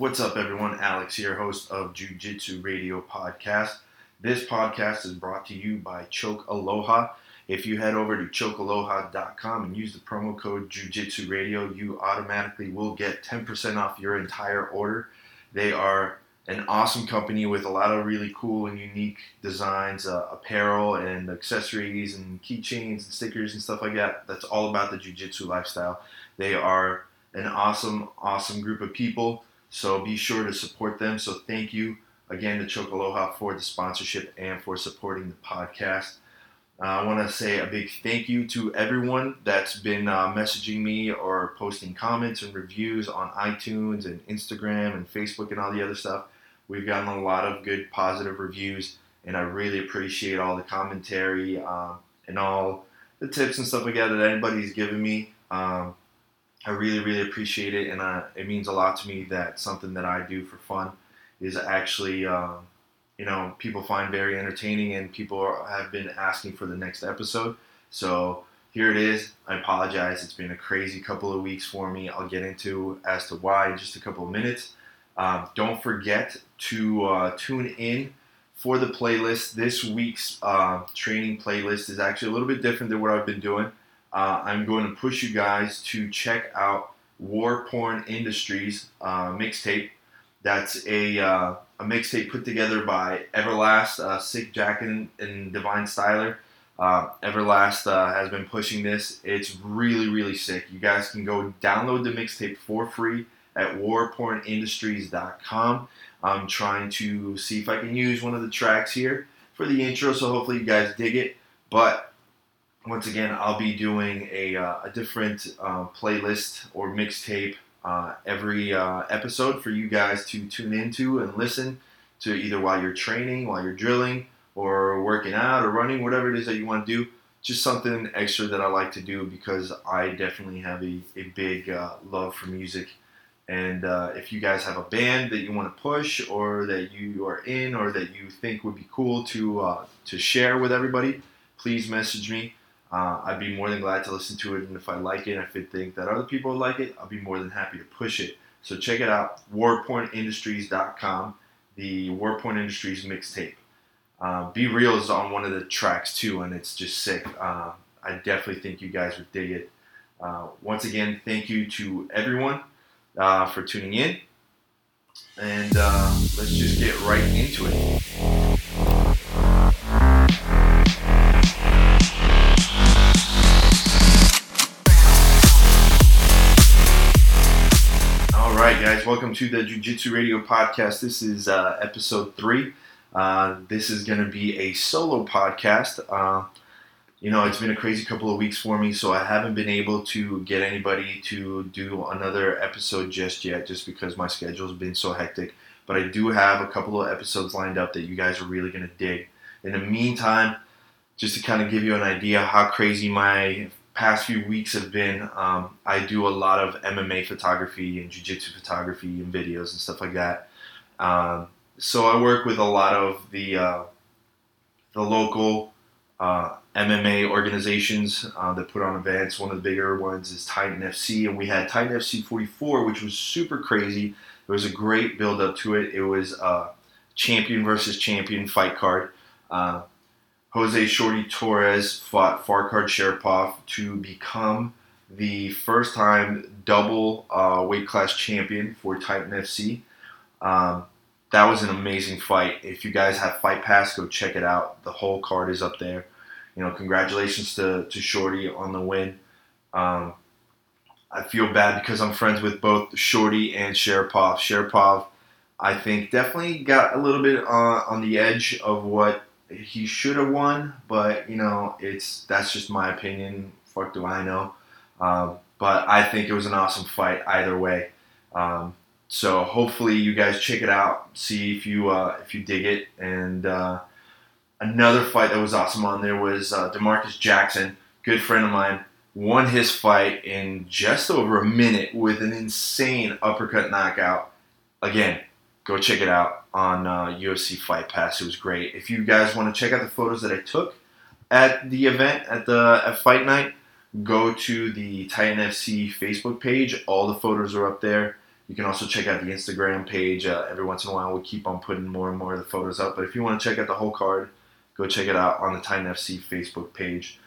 What's up, everyone? Alex here, host of Jiu Jitsu Radio Podcast. This podcast is brought to you by Choke Aloha. If you head over to chokealoha.com and use the promo code Jiu Jitsu Radio, you automatically will get 10% off your entire order. They are an awesome company with a lot of really cool and unique designs, uh, apparel and accessories and keychains and stickers and stuff like that. That's all about the Jiu Jitsu lifestyle. They are an awesome, awesome group of people. So be sure to support them. So thank you again to Choke Aloha for the sponsorship and for supporting the podcast. Uh, I want to say a big thank you to everyone that's been uh, messaging me or posting comments and reviews on iTunes and Instagram and Facebook and all the other stuff. We've gotten a lot of good positive reviews, and I really appreciate all the commentary um, and all the tips and stuff like that that anybody's given me. Um, I really, really appreciate it, and uh, it means a lot to me that something that I do for fun is actually, uh, you know, people find very entertaining, and people are, have been asking for the next episode. So here it is. I apologize. It's been a crazy couple of weeks for me. I'll get into as to why in just a couple of minutes. Um, don't forget to uh, tune in for the playlist. This week's uh, training playlist is actually a little bit different than what I've been doing uh, I'm going to push you guys to check out War Porn Industries uh, mixtape. That's a, uh, a mixtape put together by Everlast, uh, Sick Jacken, and, and Divine Styler. Uh, Everlast uh, has been pushing this. It's really, really sick. You guys can go download the mixtape for free at warpornindustries.com. I'm trying to see if I can use one of the tracks here for the intro, so hopefully you guys dig it. But once again, I'll be doing a, uh, a different uh, playlist or mixtape uh, every uh, episode for you guys to tune into and listen to either while you're training, while you're drilling, or working out, or running, whatever it is that you want to do. Just something extra that I like to do because I definitely have a, a big uh, love for music. And uh, if you guys have a band that you want to push, or that you are in, or that you think would be cool to to share with everybody, please message me uh, I'd be more than glad to listen to it, and if I like it, if I think that other people like it, I'll be more than happy to push it. So check it out, warpornindustries.com, the War Porn Industries mixtape. Uh, B-Real is on one of the tracks too, and it's just sick. Uh, I definitely think you guys would dig it. Uh, once again, thank you to everyone uh, for tuning in, and uh, let's just get right into it. Welcome to the Jiu Jitsu Radio podcast. This is uh, episode three. Uh, this is going to be a solo podcast. Uh, you know, it's been a crazy couple of weeks for me, so I haven't been able to get anybody to do another episode just yet, just because my schedule's been so hectic. But I do have a couple of episodes lined up that you guys are really going to dig. In the meantime, just to kind of give you an idea how crazy my past few weeks have been um, I do a lot of MMA photography and jiu-jitsu photography and videos and stuff like that. Um, so I work with a lot of the uh, the local uh, MMA organizations uh, that put on events. One of the bigger ones is Titan FC, and we had Titan FC 44, which was super crazy. There was a great build up to it. It was a champion versus champion fight card. Uh, Jose Shorty Torres fought Farkhad Sharipov to become the first time double uh, weight class champion for Titan FC. Um, that was an amazing fight. If you guys have Fight Pass, go check it out. The whole card is up there. You know, congratulations to, to Shorty on the win. Um, I feel bad because I'm friends with both Shorty and Sharipov. Sharipov, I think, definitely got a little bit uh, on the edge of what he should have won, but you know, it's that's just my opinion. Fuck, do I know? Um, but I think it was an awesome fight either way. Um, so hopefully you guys check it out, see if you uh, if you dig it. And uh, another fight that was awesome on there was uh, Demarcus Jackson, good friend of mine, won his fight in just over a minute with an insane uppercut knockout. Again, go check it out on uh, UFC Fight Pass. It was great. If you guys want to check out the photos that I took at the event at the at Fight Night, go to the Titan FC Facebook page. All the photos are up there. You can also check out the Instagram page. Uh, every once in a while, we keep on putting more and more of the photos up. But if you want to check out the whole card, go check it out on the Titan FC Facebook page.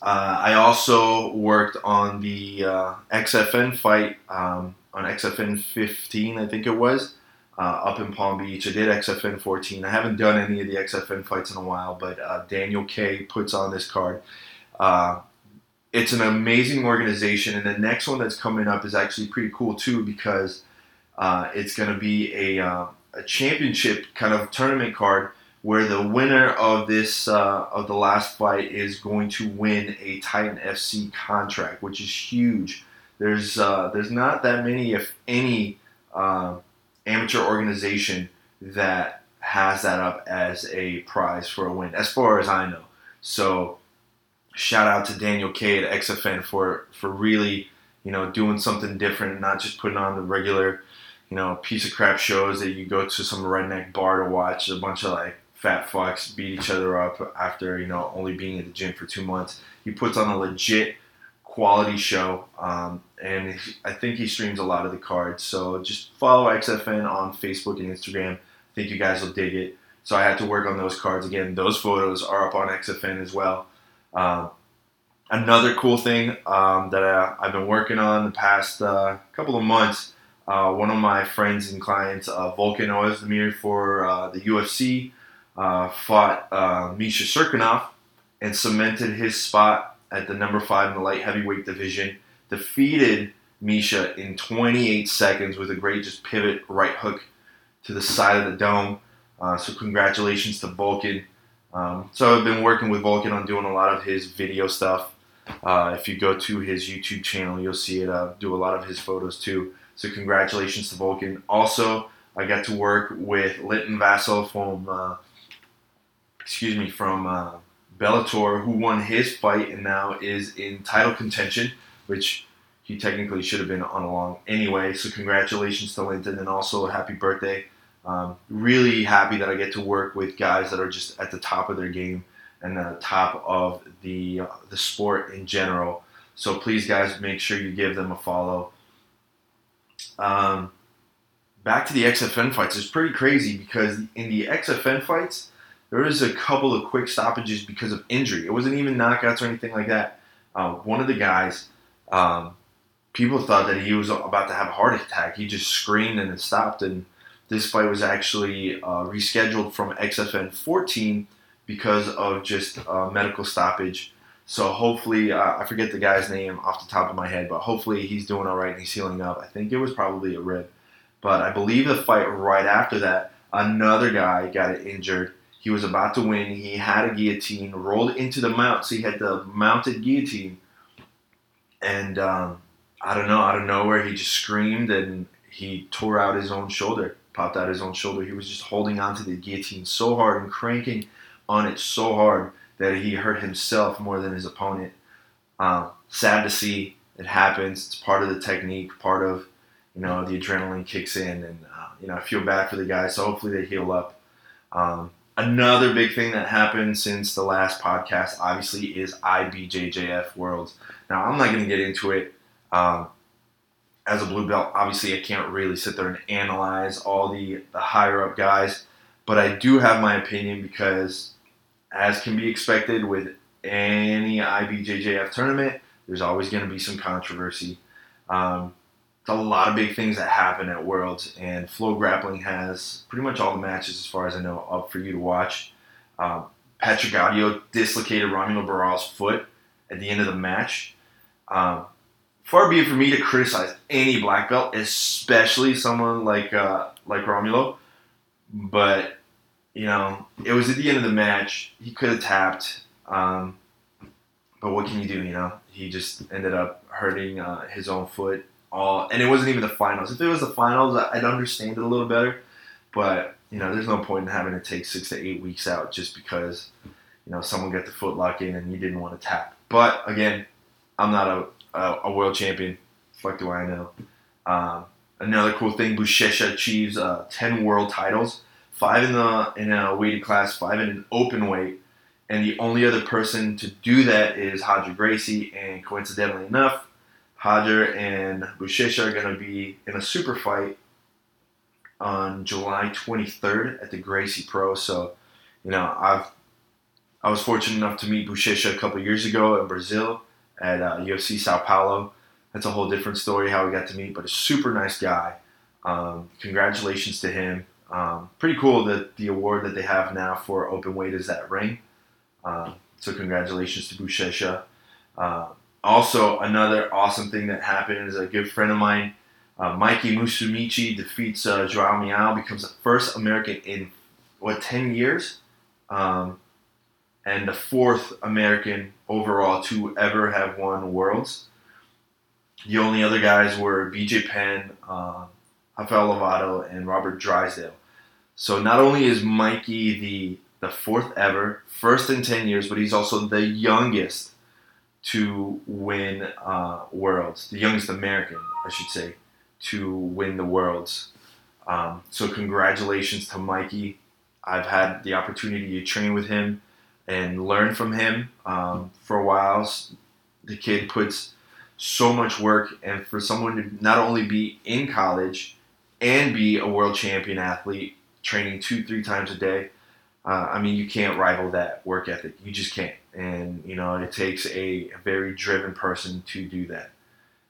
Uh, I also worked on the uh, XFN fight um, on XFN 15, I think it was, uh, up in Palm Beach. I did XFN 14. I haven't done any of the XFN fights in a while, but uh, Daniel K puts on this card. Uh, it's an amazing organization, and the next one that's coming up is actually pretty cool too because uh, it's going to be a, a championship kind of tournament card where the winner of this uh, of the last fight is going to win a Titan FC contract, which is huge. There's uh, there's not that many, if any, uh, amateur organization that has that up as a prize for a win, as far as I know. So, shout out to Daniel K at XFN for for really you know doing something different, not just putting on the regular you know piece of crap shows that you go to some redneck bar to watch a bunch of like fat fucks beat each other up after you know only being at the gym for two months. He puts on a legit quality show, um, and I think he streams a lot of the cards. So just follow XFN on Facebook and Instagram. I think you guys will dig it. So I had to work on those cards again. Those photos are up on XFN as well. Um, another cool thing um, that I, have been working on the past uh, couple of months. Uh, one of my friends and clients, uh, Volkan Oezdemir for uh, the UFC, uh, fought uh, Misha Cirkunov and cemented his spot at the number five in the light heavyweight division. Defeated Misha in 28 seconds with a great just pivot right hook to the side of the dome. Uh, so congratulations to Volkan. Um, so I've been working with Volkan on doing a lot of his video stuff. Uh, if you go to his YouTube channel, you'll see it. Uh, do a lot of his photos too. So congratulations to Volkan. Also, I got to work with Linton Vassell from uh, excuse me, from uh, Bellator, who won his fight and now is in title contention, which he technically should have been on along anyway. So congratulations to Linton and also happy birthday. Um, really happy that I get to work with guys that are just at the top of their game and at the top of the uh, the sport in general. So please, guys, make sure you give them a follow. Um, back to the XFN fights. It's pretty crazy because in the XFN fights, there was a couple of quick stoppages because of injury. It wasn't even knockouts or anything like that. Uh, one of the guys, um, people thought that he was about to have a heart attack. He just screamed and it stopped. And this fight was actually uh, rescheduled from XFN 14 because of just uh, medical stoppage. So hopefully, uh, I forget the guy's name off the top of my head, but hopefully he's doing all right and he's healing up. I think it was probably a rib. But I believe the fight right after that, another guy got injured he was about to win. He had a guillotine, rolled into the mount. So he had the mounted guillotine. And um, I don't know, out of nowhere, he just screamed and he tore out his own shoulder, popped out his own shoulder. He was just holding onto the guillotine so hard and cranking on it so hard that he hurt himself more than his opponent. Um, sad to see. It happens. It's part of the technique, part of, you know, the adrenaline kicks in. And, uh, you know, I feel bad for the guy. So hopefully they heal up. Um, Another big thing that happened since the last podcast, obviously, is IBJJF Worlds. Now, I'm not going to get into it. Um, as a blue belt, obviously, I can't really sit there and analyze all the, the higher up guys, but I do have my opinion because, as can be expected with any IBJJF tournament, there's always going to be some controversy. Um, a lot of big things that happen at Worlds, and Flow Grappling has pretty much all the matches, as far as I know, up for you to watch. Uh, Patrick Gaudio dislocated Romulo Barral's foot at the end of the match. Um, far be it for me to criticize any black belt, especially someone like uh, like Romulo, but you know it was at the end of the match. He could have tapped, um, but what can you do? You know, he just ended up hurting uh, his own foot all, and it wasn't even the finals. If it was the finals, I'd understand it a little better. But you know, there's no point in having to take six to eight weeks out just because you know someone got the foot lock in and you didn't want to tap. But again, I'm not a a, a world champion. Fuck do I know? Um, another cool thing, Buchecha achieves uh, ten world titles, five in the in a weighted class, five in an open weight, and the only other person to do that is Roger Gracie. And coincidentally enough, Roger and Buchecha are going to be in a super fight on July 23rd at the Gracie Pro. So, you know, I've I was fortunate enough to meet Buchecha a couple years ago in Brazil at uh, UFC Sao Paulo. That's a whole different story how we got to meet, but a super nice guy. Um, congratulations to him. Um, pretty cool that the award that they have now for open weight is that ring. Um, so congratulations to Buchecha. Uh, also, another awesome thing that happened is a good friend of mine, uh, Mikey Musumeci, defeats uh, Joao Miyao, becomes the first American in what ten years, um, and the fourth American overall to ever have won Worlds. The only other guys were BJ Penn, uh, Rafael Lovato, and Robert Drysdale. So not only is Mikey the the fourth ever, first in ten years, but he's also the youngest to win uh, worlds, the youngest American, I should say, to win the worlds. Um, so congratulations to Mikey. I've had the opportunity to train with him and learn from him um, for a while. The kid puts so much work, and for someone to not only be in college and be a world champion athlete, training two, three times a day, uh, I mean, you can't rival that work ethic. You just can't. And, you know, it takes a, very driven person to do that.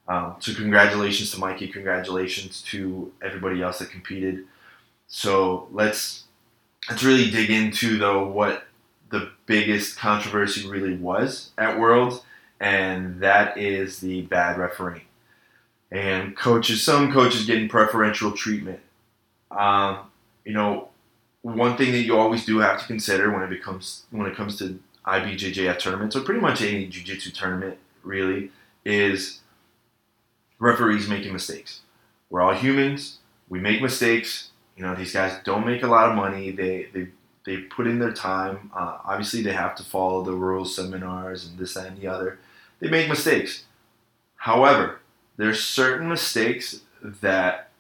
Um, so, congratulations to Mikey. Congratulations to everybody else that competed. So, let's let's really dig into though what the biggest controversy really was at Worlds, and that is the bad refereeing. And coaches, some coaches getting preferential treatment. Um, you know, one thing that you always do have to consider when it becomes when it comes to IBJJF tournaments, or pretty much any jiu-jitsu tournament, really, is referees making mistakes. We're all humans. We make mistakes. You know, these guys don't make a lot of money. They they they put in their time. Uh, obviously, they have to follow the rules, seminars, and this, that, and the other. They make mistakes. However, there's certain mistakes that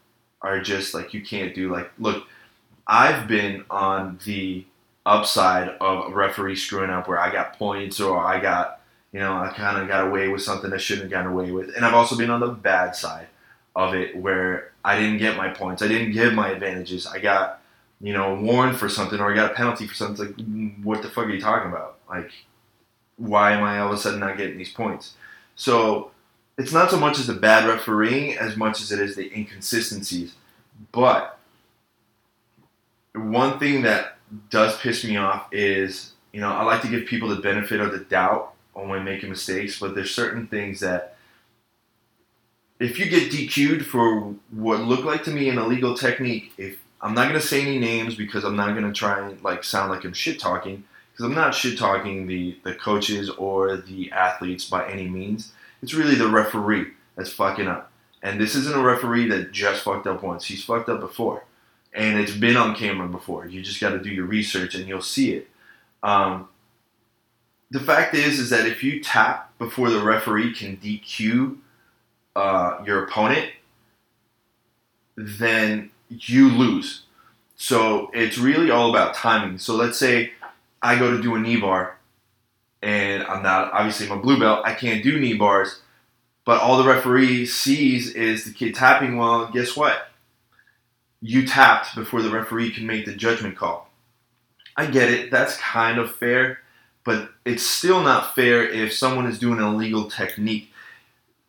are just like you can't do. Like, look, I've been on the upside of a referee screwing up where I got points or I got, you know, I kind of got away with something I shouldn't have gotten away with. And I've also been on the bad side of it where I didn't get my points. I didn't give my advantages. I got, you know, warned for something or I got a penalty for something. It's like, mm, what the fuck are you talking about? Like, why am I all of a sudden not getting these points? So it's not so much as the bad refereeing as much as it is the inconsistencies. But one thing that does piss me off is, you know, I like to give people the benefit of the doubt on when making mistakes, but there's certain things that if you get DQ'd for what looked like to me an illegal technique, if I'm not gonna say any names because I'm not gonna try and like sound like I'm shit talking, because I'm not shit talking the the coaches or the athletes by any means. It's really the referee that's fucking up. And this isn't a referee that just fucked up once. He's fucked up before and it's been on camera before. You just got to do your research and you'll see it. Um, the fact is, is that if you tap before the referee can DQ uh, your opponent, then you lose. So it's really all about timing. So let's say I go to do a knee bar, and I'm not obviously I'm a blue belt. I can't do knee bars, but all the referee sees is the kid tapping. Well, guess what? You tapped before the referee can make the judgment call. I get it, that's kind of fair, but it's still not fair if someone is doing an illegal technique.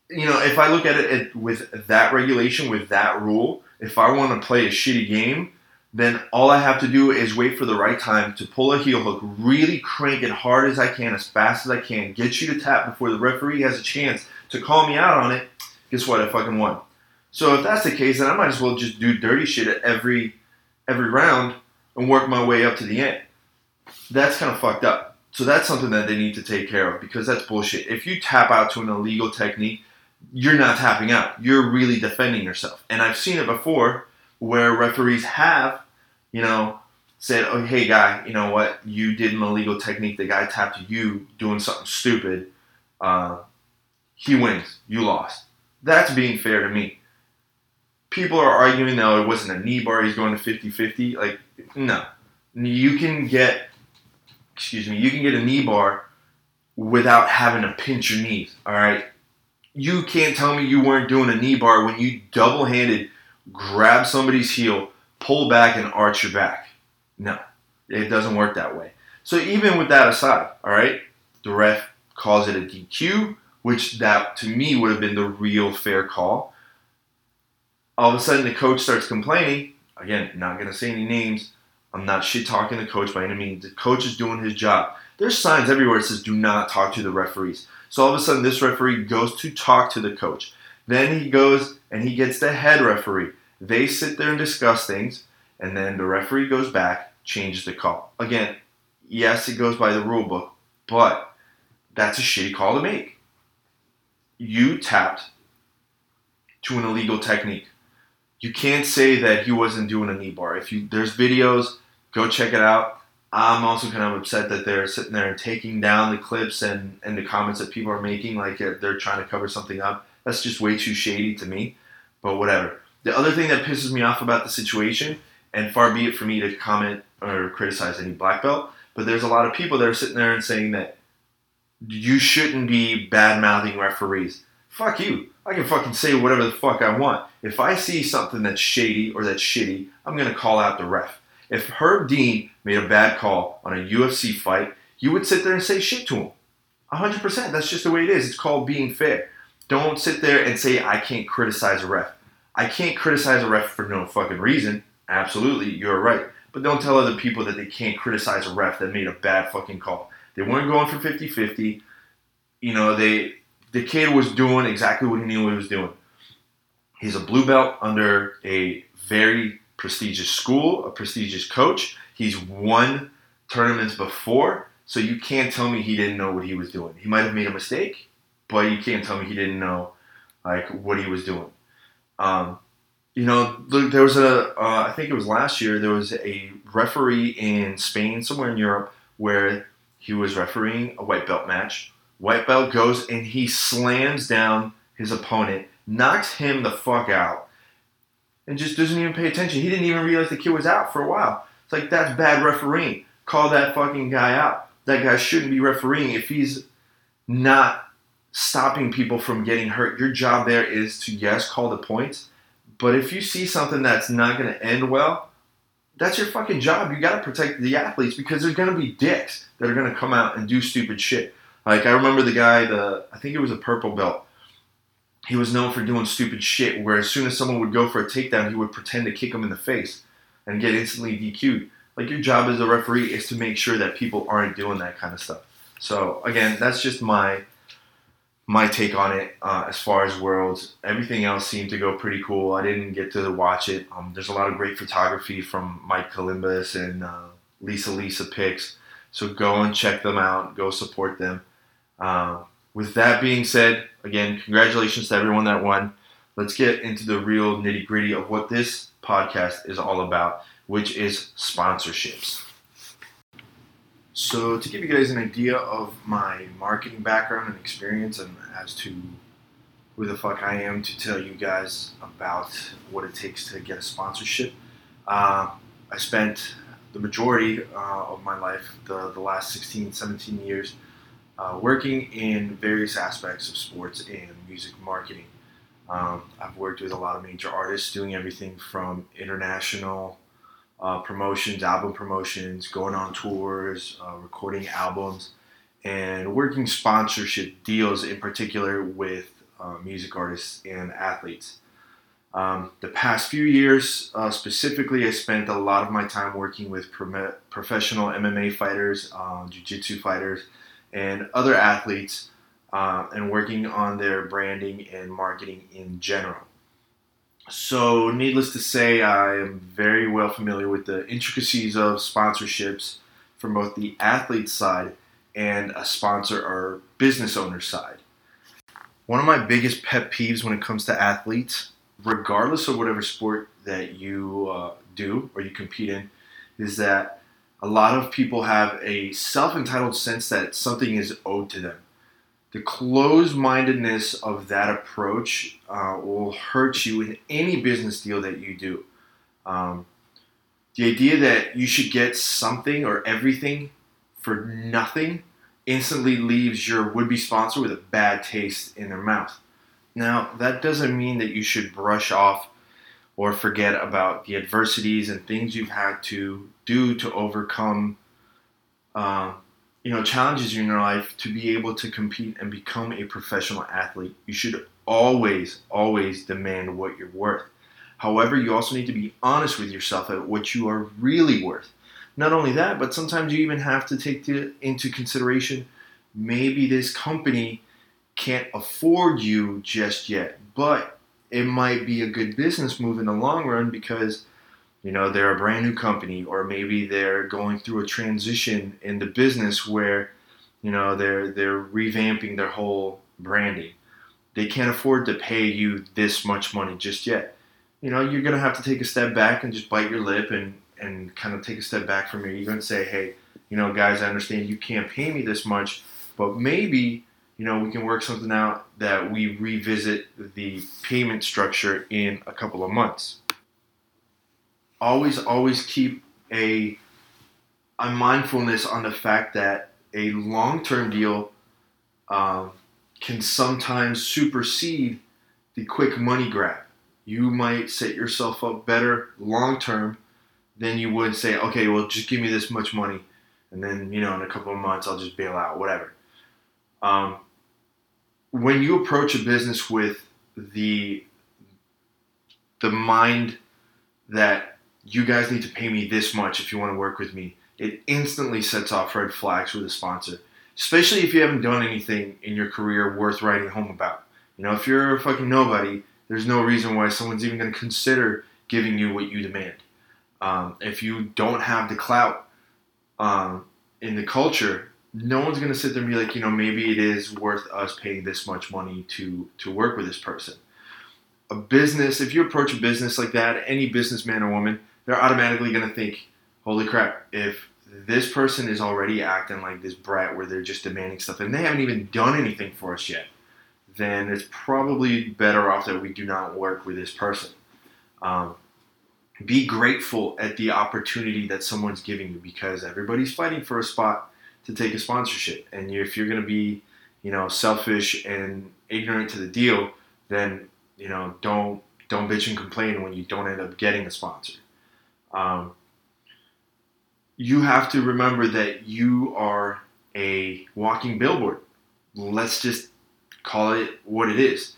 You know, if I look at it with that regulation, with that rule, if I want to play a shitty game, then all I have to do is wait for the right time to pull a heel hook, really crank it hard as I can, as fast as I can, get you to tap before the referee has a chance to call me out on it. Guess what? I fucking won. So if that's the case, then I might as well just do dirty shit at every every round and work my way up to the end. That's kind of fucked up. So that's something that they need to take care of because that's bullshit. If you tap out to an illegal technique, you're not tapping out. You're really defending yourself. And I've seen it before where referees have, you know, said, "Oh, hey guy, you know what? You did an illegal technique. The guy tapped you doing something stupid. Uh, he wins. You lost." That's being fair to me people are arguing now it wasn't a knee bar, he's going to 50 50. Like, no. You can get, excuse me, you can get a knee bar without having to pinch your knees, all right? you can't tell me you weren't doing a knee bar when you double handed grab somebody's heel, pull back, and arch your back. No, it doesn't work that way. So even with that aside, all right, the ref calls it a DQ, which that to me would have been the real fair call. All of a sudden, the coach starts complaining. Again, not gonna say any names. I'm not shit talking the coach by any means. The coach is doing his job. There's signs everywhere that says do not talk to the referees. So all of a sudden, this referee goes to talk to the coach. Then he goes and he gets the head referee. They sit there and discuss things, and then the referee goes back, changes the call. Again, yes, it goes by the rule book, but that's a shitty call to make. You tapped to an illegal technique. You can't say that he wasn't doing a knee bar. If you there's videos, go check it out. I'm also kind of upset that they're sitting there and taking down the clips and, and the comments that people are making like they're trying to cover something up. That's just way too shady to me. But whatever. The other thing that pisses me off about the situation, and far be it for me to comment or criticize any black belt, but there's a lot of people that are sitting there and saying that you shouldn't be bad mouthing referees. Fuck you. I can fucking say whatever the fuck I want. If I see something that's shady or that's shitty, I'm gonna call out the ref. If Herb Dean made a bad call on a UFC fight, you would sit there and say shit to him. 100%. That's just the way it is. It's called being fair. Don't sit there and say, I can't criticize a ref. I can't criticize a ref for no fucking reason. Absolutely, you're right. But don't tell other people that they can't criticize a ref that made a bad fucking call. They weren't going for 50 50. You know, they the kid was doing exactly what he knew he was doing. He's a blue belt under a very prestigious school, a prestigious coach. He's won tournaments before, so you can't tell me he didn't know what he was doing. He might have made a mistake, but you can't tell me he didn't know like what he was doing. Um, you know, there was a uh, I think it was last year, there was a referee in Spain, somewhere in Europe, where he was refereeing a white belt match. White belt goes and he slams down his opponent, knocks him the fuck out and just doesn't even pay attention. He didn't even realize the kid was out for a while. It's like that's bad refereeing. Call that fucking guy out. That guy shouldn't be refereeing if he's not stopping people from getting hurt. Your job there is to yes call the points, but if you see something that's not going to end well, that's your fucking job. You got to protect the athletes because there's going to be dicks that are going to come out and do stupid shit. Like I remember the guy, the I think it was a purple belt he was known for doing stupid shit where as soon as someone would go for a takedown, he would pretend to kick him in the face and get instantly DQ'd. Like your job as a referee is to make sure that people aren't doing that kind of stuff. So again, that's just my my take on it uh, as far as worlds. Everything else seemed to go pretty cool. I didn't get to watch it. Um, there's a lot of great photography from Mike Calimbas and uh, Lisa Lisa Picks. So go and check them out. Go support them. Uh, with that being said, again, congratulations to everyone that won. Let's get into the real nitty gritty of what this podcast is all about, which is sponsorships. So, to give you guys an idea of my marketing background and experience, and as to who the fuck I am to tell you guys about what it takes to get a sponsorship, uh, I spent the majority uh, of my life, the, the last 16, 17 years, uh, working in various aspects of sports and music marketing. Um, I've worked with a lot of major artists doing everything from international uh, promotions, album promotions, going on tours, uh, recording albums, and working sponsorship deals in particular with uh, music artists and athletes. Um, the past few years, uh, specifically, I spent a lot of my time working with pro- professional MMA fighters, uh, jiu jitsu fighters, and other athletes uh, and working on their branding and marketing in general. So, needless to say, I am very well familiar with the intricacies of sponsorships from both the athlete side and a sponsor or business owner side. One of my biggest pet peeves when it comes to athletes, regardless of whatever sport that you uh, do or you compete in, is that a lot of people have a self entitled sense that something is owed to them. The closed mindedness of that approach uh, will hurt you in any business deal that you do. Um, the idea that you should get something or everything for nothing instantly leaves your would be sponsor with a bad taste in their mouth. Now, that doesn't mean that you should brush off or forget about the adversities and things you've had to do to overcome, uh, you know, challenges in your life to be able to compete and become a professional athlete. You should always, always demand what you're worth. However, you also need to be honest with yourself at what you are really worth. Not only that, but sometimes you even have to take to, into consideration maybe this company can't afford you just yet, but it might be a good business move in the long run because you know they're a brand new company or maybe they're going through a transition in the business where you know they're they're revamping their whole branding. They can't afford to pay you this much money just yet. You know, you're gonna have to take a step back and just bite your lip and and kind of take a step back from your ego and say, hey, you know, guys, I understand you can't pay me this much, but maybe you know we can work something out that we revisit the payment structure in a couple of months. Always, always keep a a mindfulness on the fact that a long-term deal um, can sometimes supersede the quick money grab. You might set yourself up better long term than you would say, okay, well, just give me this much money, and then you know, in a couple of months, I'll just bail out, whatever. Um, when you approach a business with the the mind that you guys need to pay me this much if you want to work with me, it instantly sets off red flags with a sponsor. Especially if you haven't done anything in your career worth writing home about. You know, if you're a fucking nobody, there's no reason why someone's even going to consider giving you what you demand. Um, if you don't have the clout um, in the culture, no one's going to sit there and be like, you know, maybe it is worth us paying this much money to to work with this person. A business, if you approach a business like that, any businessman or woman, they're automatically going to think, holy crap, if this person is already acting like this brat where they're just demanding stuff and they haven't even done anything for us yet, then it's probably better off that we do not work with this person. Um, be grateful at the opportunity that someone's giving you because everybody's fighting for a spot to take a sponsorship. And if you're going to be, you know, selfish and ignorant to the deal, then you know don't don't bitch and complain when you don't end up getting a sponsor. Um, you have to remember that you are a walking billboard. Let's just call it what it is.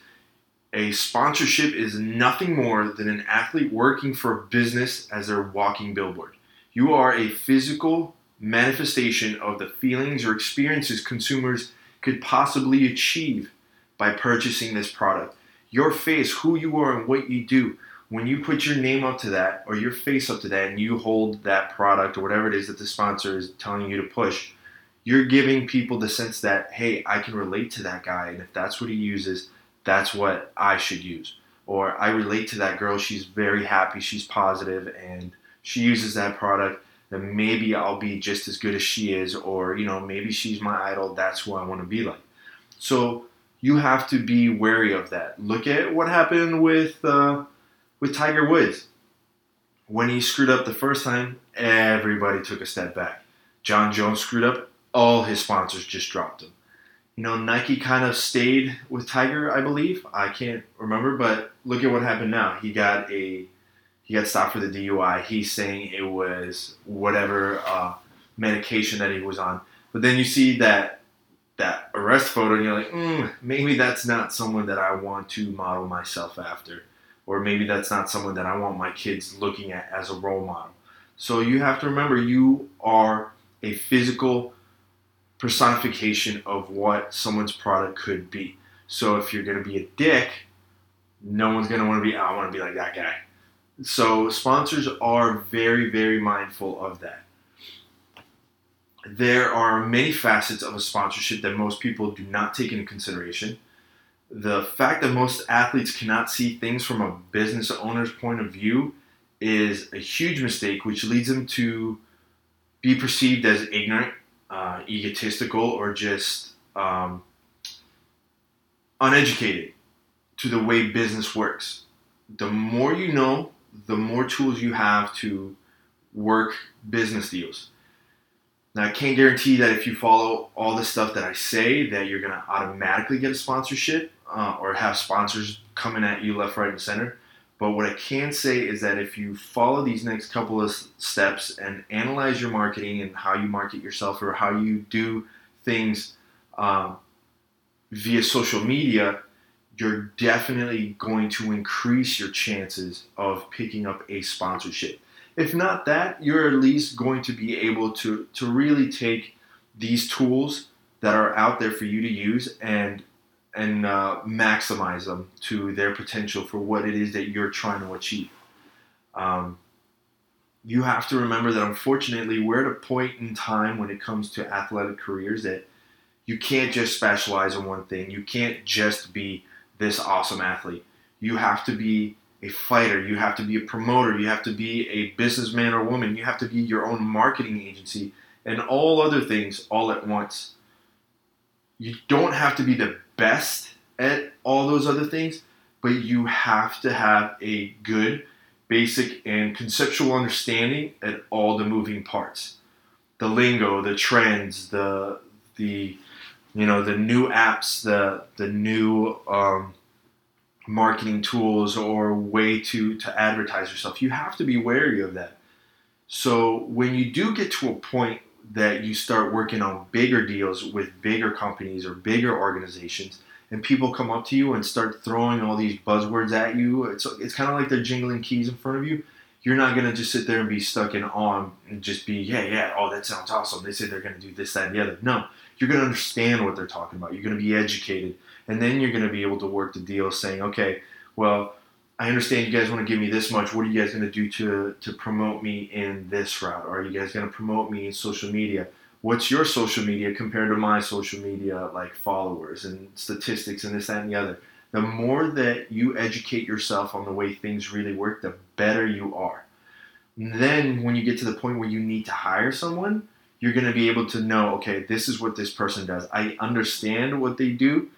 A sponsorship is nothing more than an athlete working for a business as their walking billboard. You are a physical manifestation of the feelings or experiences consumers could possibly achieve by purchasing this product. Your face, who you are, and what you do. When you put your name up to that or your face up to that and you hold that product or whatever it is that the sponsor is telling you to push, you're giving people the sense that, hey, I can relate to that guy. And if that's what he uses, that's what I should use. Or I relate to that girl. She's very happy. She's positive, and she uses that product. Then maybe I'll be just as good as she is, or you know, maybe she's my idol. That's who I want to be like. So you have to be wary of that. Look at what happened with uh, with Tiger Woods when he screwed up the first time. Everybody took a step back. Jon Jones screwed up. All his sponsors just dropped him you know, Nike kind of stayed with Tiger, I believe. I can't remember, but look at what happened now. He got a he got stopped for the DUI. He's saying it was whatever uh, medication that he was on. But then you see that that arrest photo, and you're like, mm, maybe that's not someone that I want to model myself after, or maybe that's not someone that I want my kids looking at as a role model. So you have to remember, you are a physical personification of what someone's product could be. So if you're going to be a dick, no one's going to want to be, I want to be like that guy. So sponsors are very, very mindful of that. There are many facets of a sponsorship that most people do not take into consideration. The fact that most athletes cannot see things from a business owner's point of view is a huge mistake, which leads them to be perceived as ignorant uh, egotistical or just um, uneducated to the way business works. The more you know, the more tools you have to work business deals. Now, I can't guarantee that if you follow all the stuff that I say, that you're going to automatically get a sponsorship. uh, or have sponsors coming at you left, right, and center. But what I can say is that if you follow these next couple of steps and analyze your marketing and how you market yourself or how you do things um, via social media, you're definitely going to increase your chances of picking up a sponsorship. If not that, you're at least going to be able to, to really take these tools that are out there for you to use and and uh, maximize them to their potential for what it is that you're trying to achieve. Um, you have to remember that unfortunately we're at a point in time when it comes to athletic careers that you can't just specialize in one thing. You can't just be this awesome athlete. You have to be a fighter. You have to be a promoter. You have to be a businessman or woman. You have to be your own marketing agency and all other things all at once. You don't have to be the best at all those other things, but you have to have a good, basic, and conceptual understanding at all the moving parts. The lingo, the trends, the the you know the new apps, the the new um, marketing tools or way to to advertise yourself. You have to be wary of that. So when you do get to a point that you start working on bigger deals with bigger companies or bigger organizations, and people come up to you and start throwing all these buzzwords at you, it's it's kind of like they're jingling keys in front of you. You're not gonna just sit there and be stuck in awe and just be yeah yeah oh that sounds awesome. They say they're gonna do this that and the other. No, you're gonna understand what they're talking about. You're gonna be educated, and then you're gonna be able to work the deal, saying okay, well I understand you guys want to give me this much. What are you guys going to do to to promote me in this route? Are you guys going to promote me in social media? What's your social media compared to my social media like followers and statistics and this that and the other? The more that you educate yourself on the way things really work, the better you are. then when you get to the point where you need to hire someone, you're going to be able to know, okay, this is what this person does. I understand what they do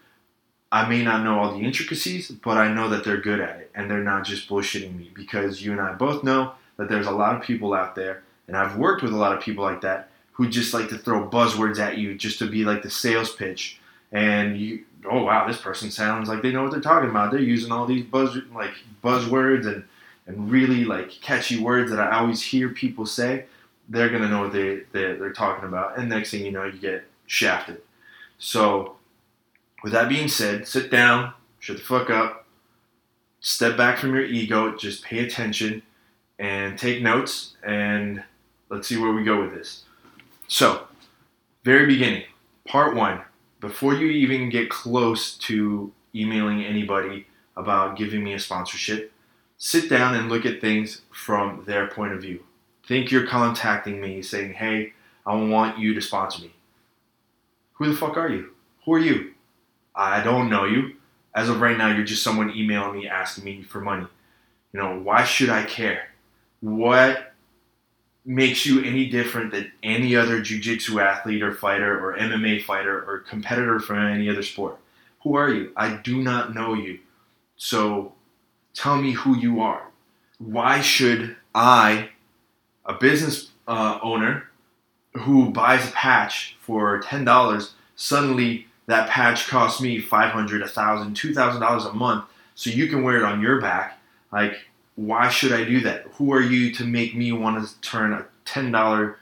I may not know all the intricacies, but I know that they're good at it and they're not just bullshitting me because you and I both know that there's a lot of people out there, and I've worked with a lot of people like that who just like to throw buzzwords at you just to be like the sales pitch. And you, oh wow, this person sounds like they know what they're talking about. They're using all these buzz like buzzwords and and really like catchy words that I always hear people say. They're gonna know what they they're, they're talking about, and next thing you know, you get shafted. So with that being said, sit down, shut the fuck up, step back from your ego, just pay attention and take notes, and let's see where we go with this. So, very beginning, part one, before you even get close to emailing anybody about giving me a sponsorship, sit down and look at things from their point of view. Think you're contacting me saying, hey, I want you to sponsor me. Who the fuck are you? Who are you? I don't know you. As of right now, you're just someone emailing me asking me for money. You know, why should I care? What makes you any different than any other jiu-jitsu athlete or fighter or MMA fighter or competitor from any other sport? Who are you? I do not know you. So tell me who you are. Why should I, a business uh, owner who buys a patch for $10, suddenly that patch costs me 500 1000 $2,000 a month so you can wear it on your back. Like, why should I do that? Who are you to make me want to turn a $10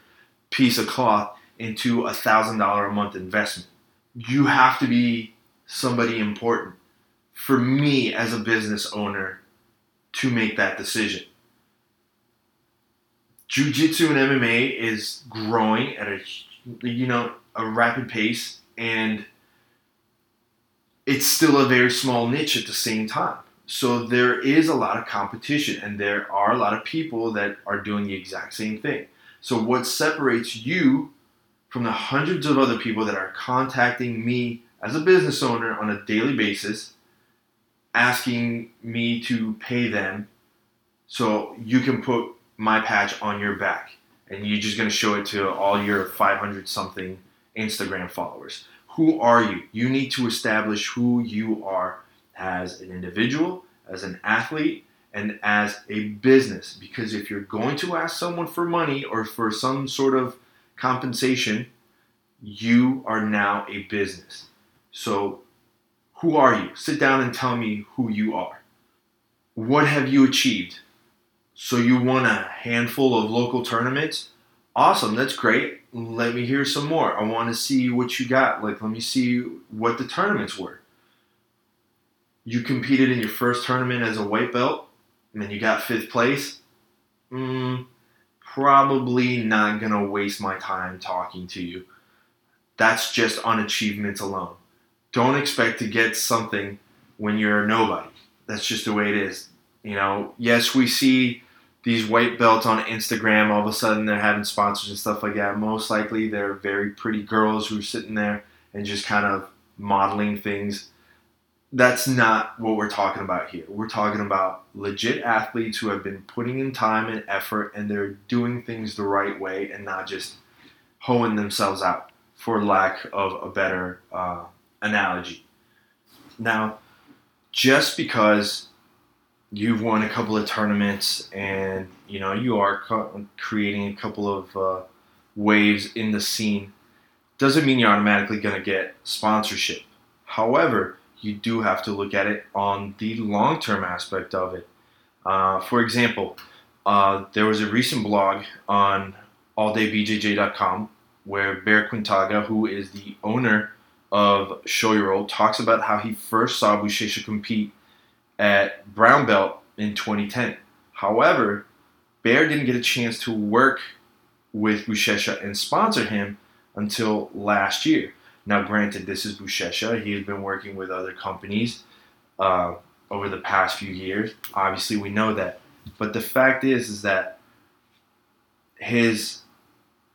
piece of cloth into a $1,000 a month investment? You have to be somebody important for me as a business owner to make that decision. Jiu-jitsu and MMA is growing at a you know a rapid pace and it's still a very small niche at the same time. So there is a lot of competition, and there are a lot of people that are doing the exact same thing. So what separates you from the hundreds of other people that are contacting me as a business owner on a daily basis, asking me to pay them so you can put my patch on your back and you're just going to show it to all your 500 something Instagram followers who are you? You need to establish who you are as an individual, as an athlete, and as a business. Because if you're going to ask someone for money or for some sort of compensation, you are now a business. So, who are you? Sit down and tell me who you are. What have you achieved? So you won a handful of local tournaments? Awesome, that's great. Let me hear some more. I want to see what you got. Like, let me see what the tournaments were. You competed in your first tournament as a white belt, and then you got fifth place. Mm, probably not going to waste my time talking to you. That's just on achievements alone. Don't expect to get something when you're a nobody. That's just the way it is. You know, yes, we see these white belts on Instagram, all of a sudden they're having sponsors and stuff like that. Most likely they're very pretty girls who are sitting there and just kind of modeling things. That's not what we're talking about here. We're talking about legit athletes who have been putting in time and effort and they're doing things the right way and not just hoeing themselves out, for lack of a better uh, analogy. Now, just because you've won a couple of tournaments and you know you are creating a couple of uh, waves in the scene. Doesn't mean you're automatically going to get sponsorship. However you do have to look at it on the long-term aspect of it. Uh, for example uh, there was a recent blog on alldaybjj.com where bear quintaga who is the owner of Shoyoroll talks about how he first saw Buchecha compete at brown belt in 2010. However, Bear didn't get a chance to work with Buchecha and sponsor him until last year. Now, granted, this is Buchecha. He has been working with other companies uh, over the past few years. Obviously, we know that. But the fact is, is that his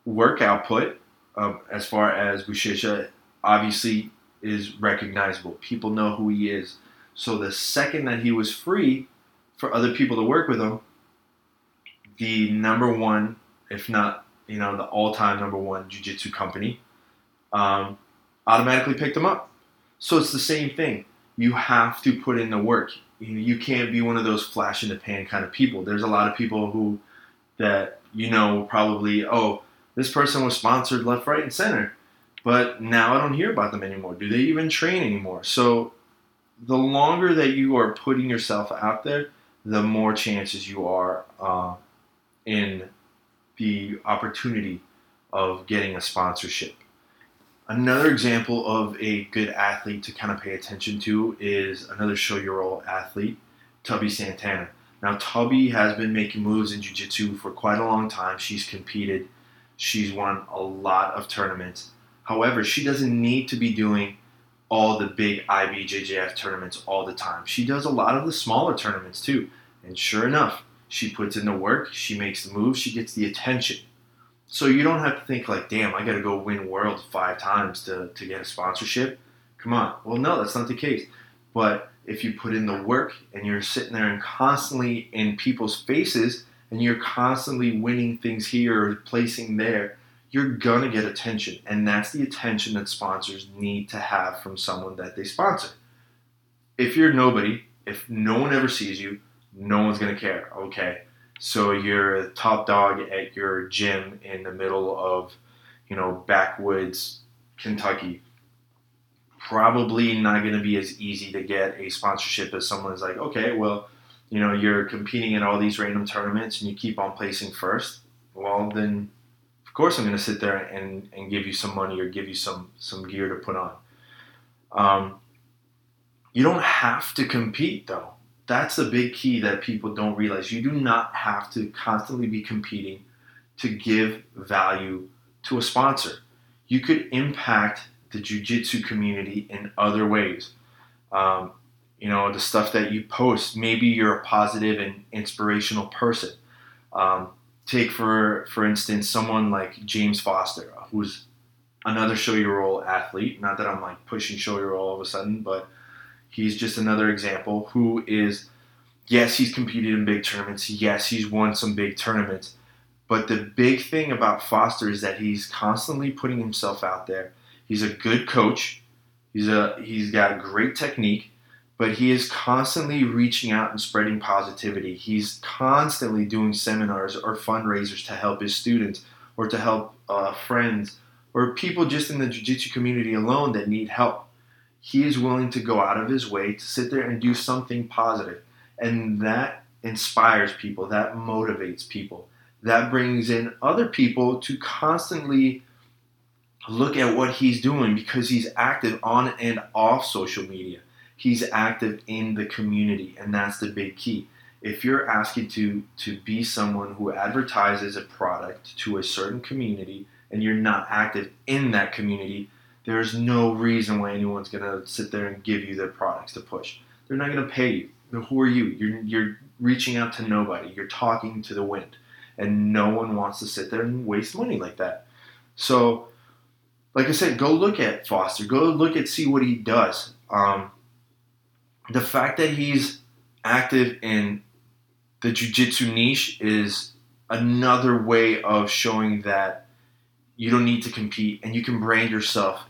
work output, um, as far as Buchecha, obviously is recognizable. People know who he is. So the second that he was free for other people to work with him, the number one, if not you know the all-time number one jiu-jitsu company, um, automatically picked him up. So it's the same thing. You have to put in the work. You, you can't be one of those flash in the pan kind of people. There's a lot of people who that you know probably oh this person was sponsored left, right, and center, but now I don't hear about them anymore. Do they even train anymore? So the longer that you are putting yourself out there, the more chances you are uh, in the opportunity of getting a sponsorship. Another example of a good athlete to kind of pay attention to is another Shoyoroll athlete, Tubby Santana. Now, Tubby has been making moves in Jiu Jitsu for quite a long time. She's competed, she's won a lot of tournaments. However, she doesn't need to be doing all the big IBJJF tournaments all the time. She does a lot of the smaller tournaments too. And sure enough, she puts in the work, she makes the moves, she gets the attention. So you don't have to think like, damn, I got to go win world five times to, to get a sponsorship. Come on. Well, no, that's not the case. But if you put in the work and you're sitting there and constantly in people's faces and you're constantly winning things here or placing there, you're gonna get attention, and that's the attention that sponsors need to have from someone that they sponsor. If you're nobody, if no one ever sees you, no one's gonna care. Okay, so you're a top dog at your gym in the middle of, you know, backwoods Kentucky. Probably not gonna be as easy to get a sponsorship as someone's like, okay, well, you know, you're competing in all these random tournaments and you keep on placing first. Well, then of course I'm going to sit there and, and give you some money or give you some some gear to put on. Um, you don't have to compete though. That's the big key that people don't realize. You do not have to constantly be competing to give value to a sponsor. You could impact the jiu-jitsu community in other ways. Um, you know, the stuff that you post, maybe you're a positive and inspirational person. Um, take for for instance someone like James Foster, who's another Shoyoroll athlete. Not that I'm like pushing Shoyoroll all of a sudden, but he's just another example who is yes, he's competed in big tournaments. Yes, he's won some big tournaments. But the big thing about Foster is that he's constantly putting himself out there. He's a good coach. He's a he's got great technique but he is constantly reaching out and spreading positivity. He's constantly doing seminars or fundraisers to help his students or to help uh, friends or people just in the jiu-jitsu community alone that need help. he is willing to go out of his way to sit there and do something positive. And that inspires people, that motivates people, that brings in other people to constantly look at what he's doing because he's active on and off social media. He's active in the community, and that's the big key. If you're asking to to be someone who advertises a product to a certain community and you're not active in that community, there's no reason why anyone's gonna sit there and give you their products to push. They're not gonna pay you. Who are you? You're you're reaching out to nobody. You're talking to the wind, and no one wants to sit there and waste money like that. So like I said, go look at Foster. Go look at see what he does. Um, the fact that he's active in the jiu-jitsu niche is another way of showing that you don't need to compete and you can brand yourself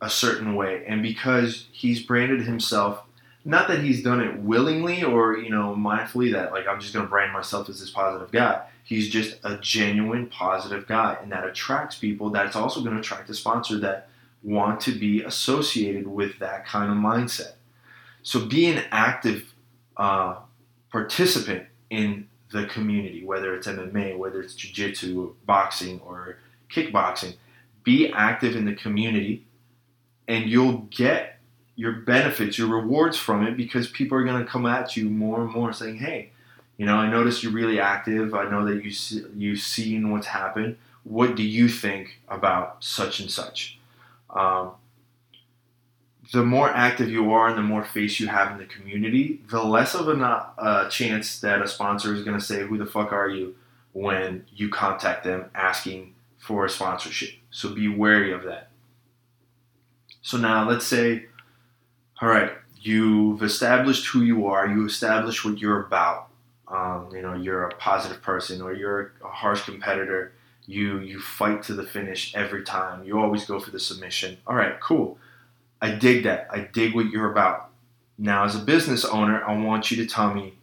a certain way. And because he's branded himself, not that he's done it willingly or you know mindfully that like I'm just going to brand myself as this positive guy He's just a genuine positive guy, and that attracts people. That's also going to attract a sponsor that want to be associated with that kind of mindset. So be an active uh, participant in the community, whether it's MMA, whether it's jiu-jitsu, boxing, or kickboxing. Be active in the community, and you'll get your benefits, your rewards from it because people are going to come at you more and more saying, hey, you know, I noticed you're really active. I know that you see, you've seen what's happened. What do you think about such and such? Um, the more active you are and the more face you have in the community, the less of a uh, chance that a sponsor is going to say, Who the fuck are you? when you contact them asking for a sponsorship. So be wary of that. So now let's say, all right, you've established who you are, you established what you're about um, you know you're a positive person or you're a harsh competitor you you fight to the finish every time you always go for the submission all right cool i dig that. I dig what you're about. Now as a business owner i want you to tell me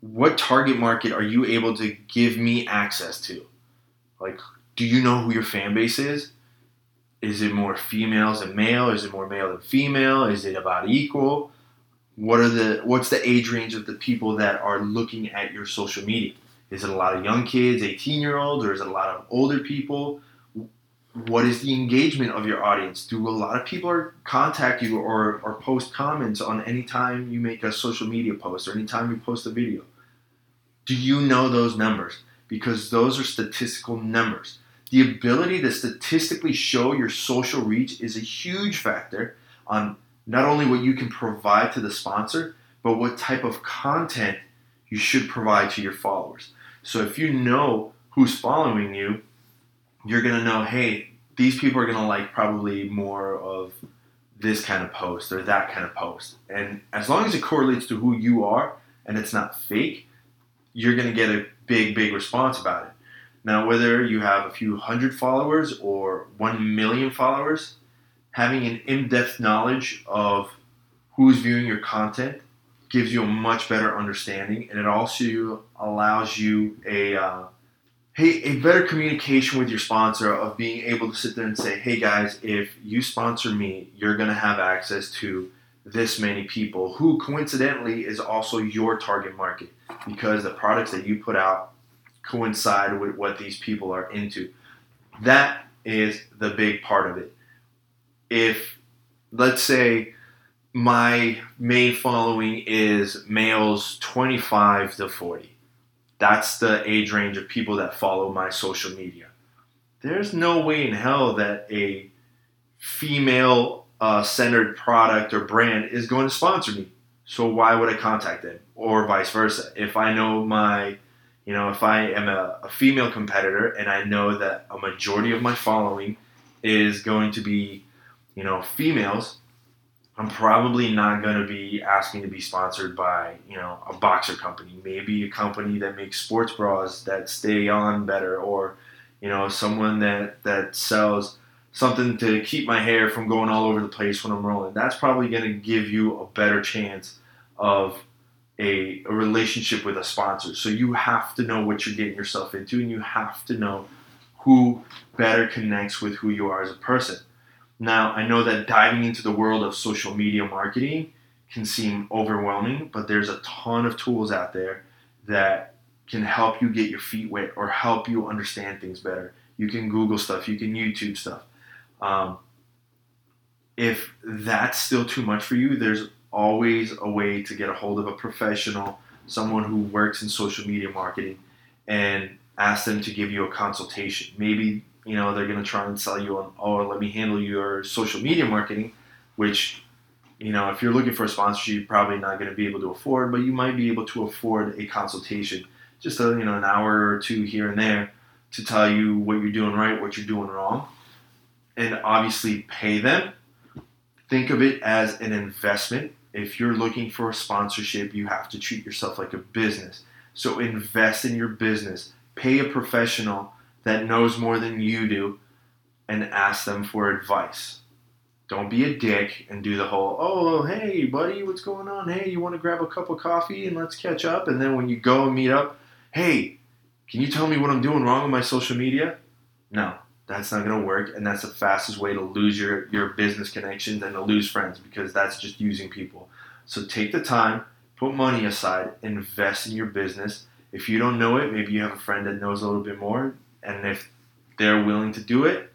what target market are you able to give me access to? Like do you know who your fan base is? Is it more females than male? Is it more male than female? Is it about equal? What are the what's the age range of the people that are looking at your social media? Is it a lot of young kids 18 year olds or is it a lot of older people what is the engagement of your audience? Do a lot of people contact you or, or post comments on any time you make a social media post or anytime you post a video? Do you know those numbers? Because those are statistical numbers. The ability to statistically show your social reach is a huge factor on not only what you can provide to the sponsor, but what type of content you should provide to your followers. So if you know who's following you, you're to know, hey, these people are to like probably more of this kind of post or that kind of post. And as long as it correlates to who you are and it's not fake, you're to get a big, big response about it. Now, whether you have a few hundred followers or one million followers, having an in-depth knowledge of who's viewing your content gives you a much better understanding and it also allows you a uh, hey a better communication with your sponsor of being able to sit there and say hey guys if you sponsor me you're going to have access to this many people who coincidentally is also your target market because the products that you put out coincide with what these people are into. That is the big part of it. If let's say my main following is males 25 to 40 that's the age range of people that follow my social media. There's no way in hell that a female uh, centered product or brand is going to sponsor me. So why would i contact them? Or vice versa. If i know my you know if i am a, a female competitor and i know that a majority of my following is going to be you know, females, I'm probably not going to be asking to be sponsored by, you know, a boxer company, maybe a company that makes sports bras that stay on better or, you know, someone that that sells something to keep my hair from going all over the place when I'm rolling. That's probably going to give you a better chance of a, a relationship with a sponsor. So you have to know what you're getting yourself into and you have to know who better connects with who you are as a person. Now, I know that diving into the world of social media marketing can seem overwhelming, but there's a ton of tools out there that can help you get your feet wet or help you understand things better. You can Google stuff, you can YouTube stuff. Um, if that's still too much for you, there's always a way to get a hold of a professional, someone who works in social media marketing, and ask them to give you a consultation. Maybe you know they're going to try and sell you on, oh, let me handle your social media marketing, which you know if you're looking for a sponsorship, you're probably not going to be able to afford, but you might be able to afford a consultation, just a you know an hour or two here and there to tell you what you're doing right, what you're doing wrong, and obviously pay them. Think of it as an investment. If you're looking for a sponsorship, you have to treat yourself like a business. So invest in your business. Pay a professional that knows more than you do and ask them for advice. Don't be a dick and do the whole, oh, hey, buddy, what's going on? Hey, you want to grab a cup of coffee and let's catch up? And then when you go and meet up, hey, can you tell me what I'm doing wrong with my social media? No, that's not going to work. And that's the fastest way to lose your, your business connections and to lose friends because that's just using people. So take the time, put money aside, invest in your business. If you don't know it, maybe you have a friend that knows a little bit more. And if they're willing to do it,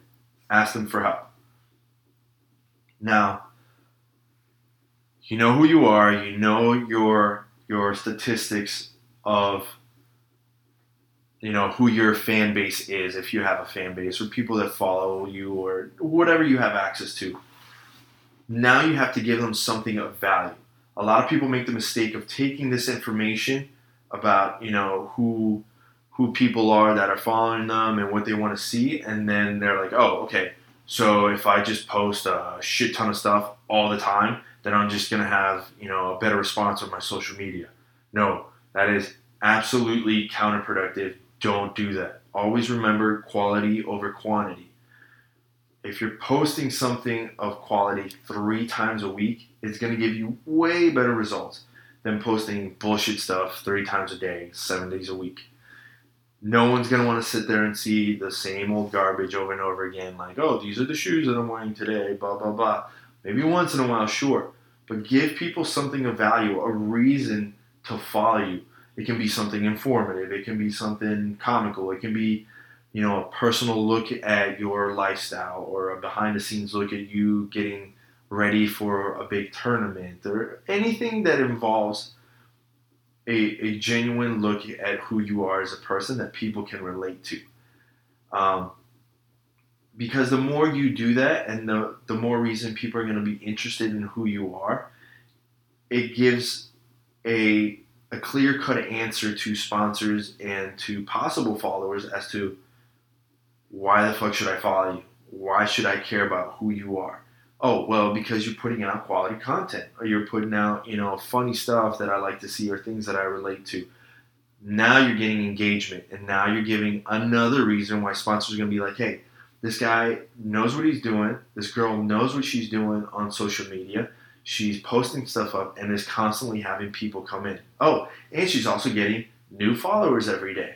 ask them for help. Now, you know who you are, you know your your statistics of you know who your fan base is if you have a fan base or people that follow you or whatever you have access to now you have to give them something of value a lot of people make the mistake of taking this information about you know who who people are that are following them and what they want to see and then they're like oh okay so if i just post a shit ton of stuff all the time then i'm just to have you know a better response on my social media no that is absolutely counterproductive don't do that. Always remember quality over quantity. If you're posting something of quality three times a week, it's going to give you way better results than posting bullshit stuff three times a day, seven days a week. No one's going to want to sit there and see the same old garbage over and over again, like, oh, these are the shoes that I'm wearing today, blah, blah, blah. Maybe once in a while, sure. But give people something of value, a reason to follow you. It can be something informative. It can be something comical. It can be, you know, a personal look at your lifestyle or a behind the scenes look at you getting ready for a big tournament or anything that involves a, a genuine look at who you are as a person that people can relate to. Um, because the more you do that and the, the more reason people are going to be interested in who you are, it gives a a clear cut answer to sponsors and to possible followers as to why the fuck should I follow you? Why should I care about who you are? Oh, well, because you're putting out quality content or you're putting out, you know, funny stuff that I like to see or things that I relate to. Now you're getting engagement and now you're giving another reason why sponsors are going to be like, hey, this guy knows what he's doing. This girl knows what she's doing on social media. She's posting stuff up and is constantly having people come in. Oh, and she's also getting new followers every day.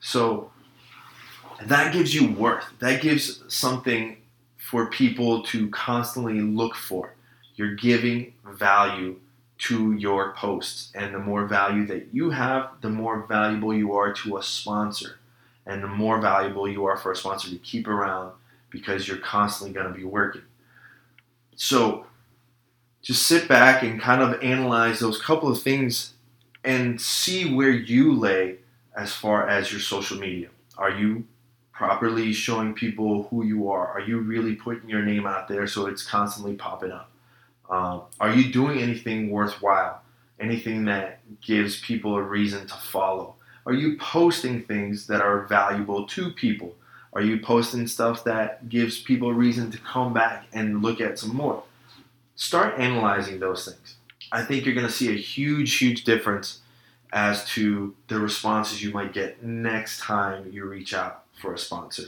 So that gives you worth. That gives something for people to constantly look for. You're giving value to your posts. And the more value that you have, the more valuable you are to a sponsor. And the more valuable you are for a sponsor to keep around because you're constantly going to be working. So just sit back and kind of analyze those couple of things and see where you lay as far as your social media. Are you properly showing people who you are? Are you really putting your name out there so it's constantly popping up? Um, are you doing anything worthwhile? Anything that gives people a reason to follow? Are you posting things that are valuable to people? Are you posting stuff that gives people a reason to come back and look at some more? start analyzing those things. I think you're going to see a huge, huge difference as to the responses you might get next time you reach out for a sponsor.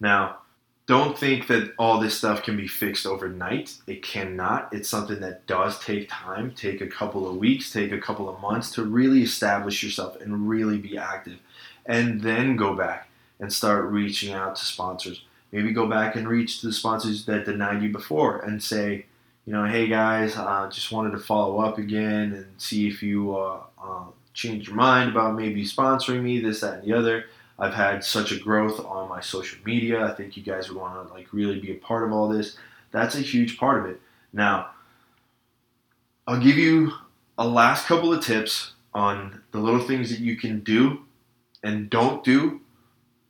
Now, don't think that all this stuff can be fixed overnight. It cannot. It's something that does take time, take a couple of weeks, take a couple of months to really establish yourself and really be active. And then go back and start reaching out to sponsors. maybe go back and reach the sponsors that denied you before and say, you know, hey guys, uh, just wanted to follow up again and see if you uh, uh, changed your mind about maybe sponsoring me, this, that, and the other. I've had such a growth on my social media. I think you guys would want to like really be a part of all this. That's a huge part of it. Now, I'll give you a last couple of tips on the little things that you can do and don't do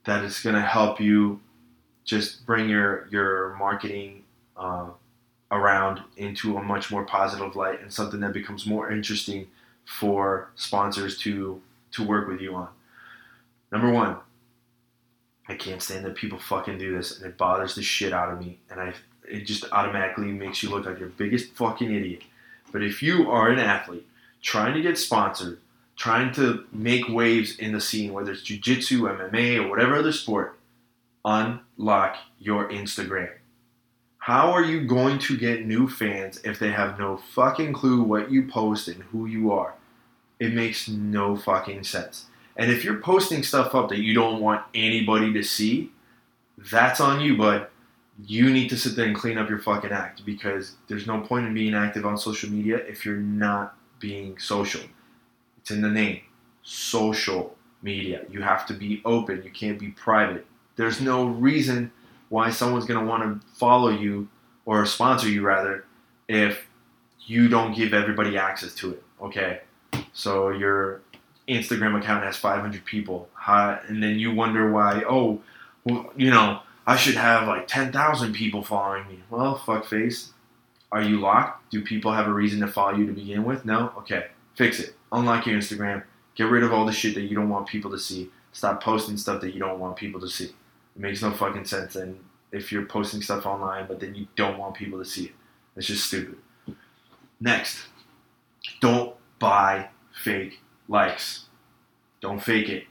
that is going to help you just bring your your marketing uh, around into a much more positive light and something that becomes more interesting for sponsors to to work with you on. Number one, I can't stand that people fucking do this, and it bothers the shit out of me, and I it just automatically makes you look like your biggest fucking idiot. But if you are an athlete trying to get sponsored, trying to make waves in the scene, whether it's jiu-jitsu, MMA, or whatever other sport, unlock your Instagram. How are you going to get new fans if they have no fucking clue what you post and who you are? It makes no fucking sense. And if you're posting stuff up that you don't want anybody to see, that's on you, bud. You need to sit there and clean up your fucking act because there's no point in being active on social media if you're not being social. It's in the name. Social media. You have to be open. You can't be private. There's no reason why someone's going to want to follow you or sponsor you rather if you don't give everybody access to it. Okay? So your Instagram account has 500 people, and then you wonder why, oh, well, you know, I should have like 10,000 people following me. Well, fuck face. Are you locked? Do people have a reason to follow you to begin with? No? Okay. Fix it. Unlock your Instagram. Get rid of all the shit that you don't want people to see. Stop posting stuff that you don't want people to see. It makes no fucking sense. And if you're posting stuff online, but then you don't want people to see it, it's just stupid. Next, don't buy fake likes. Don't fake it.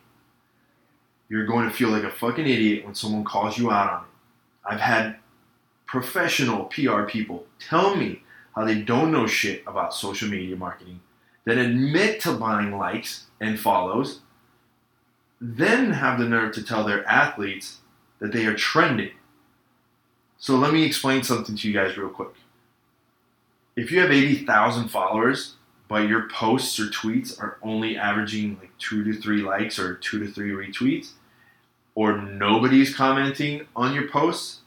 You're going to feel like a fucking idiot when someone calls you out on it. I've had professional PR people tell me how they don't know shit about social media marketing, then admit to buying likes and follows, then have the nerve to tell their athletes that they are trending. So let me explain something to you guys real quick. If you have 80,000 followers, but your posts or tweets are only averaging like two to three likes or two to three retweets, or nobody's commenting on your posts,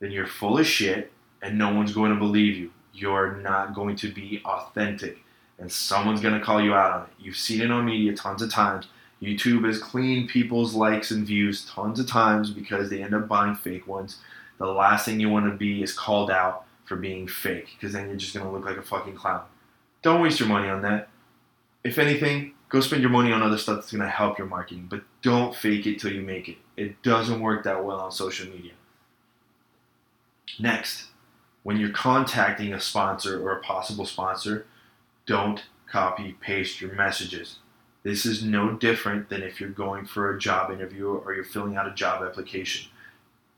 then you're full of shit and no one's going to believe you. You're not going to be authentic and someone's going to call you out on it. You've seen it on media tons of times. YouTube has cleaned people's likes and views tons of times because they end up buying fake ones. The last thing you want to be is called out for being fake because then you're just going to look like a fucking clown. Don't waste your money on that. If anything, go spend your money on other stuff that's going to help your marketing, but don't fake it till you make it. It doesn't work that well on social media. Next, when you're contacting a sponsor or a possible sponsor, don't copy paste your messages. This is no different than if you're going for a job interview or you're filling out a job application.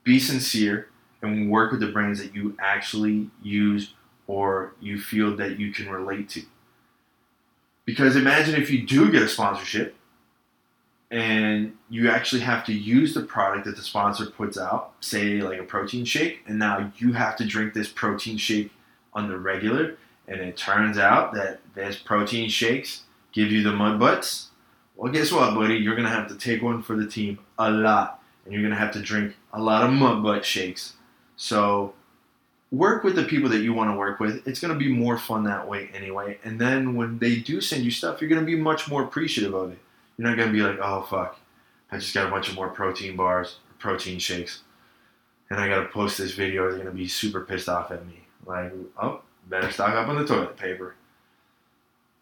Be sincere and work with the brands that you actually use or you feel that you can relate to. Because imagine if you do get a sponsorship and you actually have to use the product that the sponsor puts out, say like a protein shake, and now you have to drink this protein shake on the regular, and it turns out that this protein shakes give you the mud butts. Well, guess what, buddy? You're gonna have to take one for the team a lot, and you're gonna have to drink a lot of mud butt shakes. So work with the people that you want to work with. It's going to be more fun that way anyway. And then when they do send you stuff, you're going to be much more appreciative of it. You're not going to be like, oh, fuck, I just got a bunch of more protein bars, protein shakes, and I got to post this video. They're going to be super pissed off at me. Like, oh, better stock up on the toilet paper.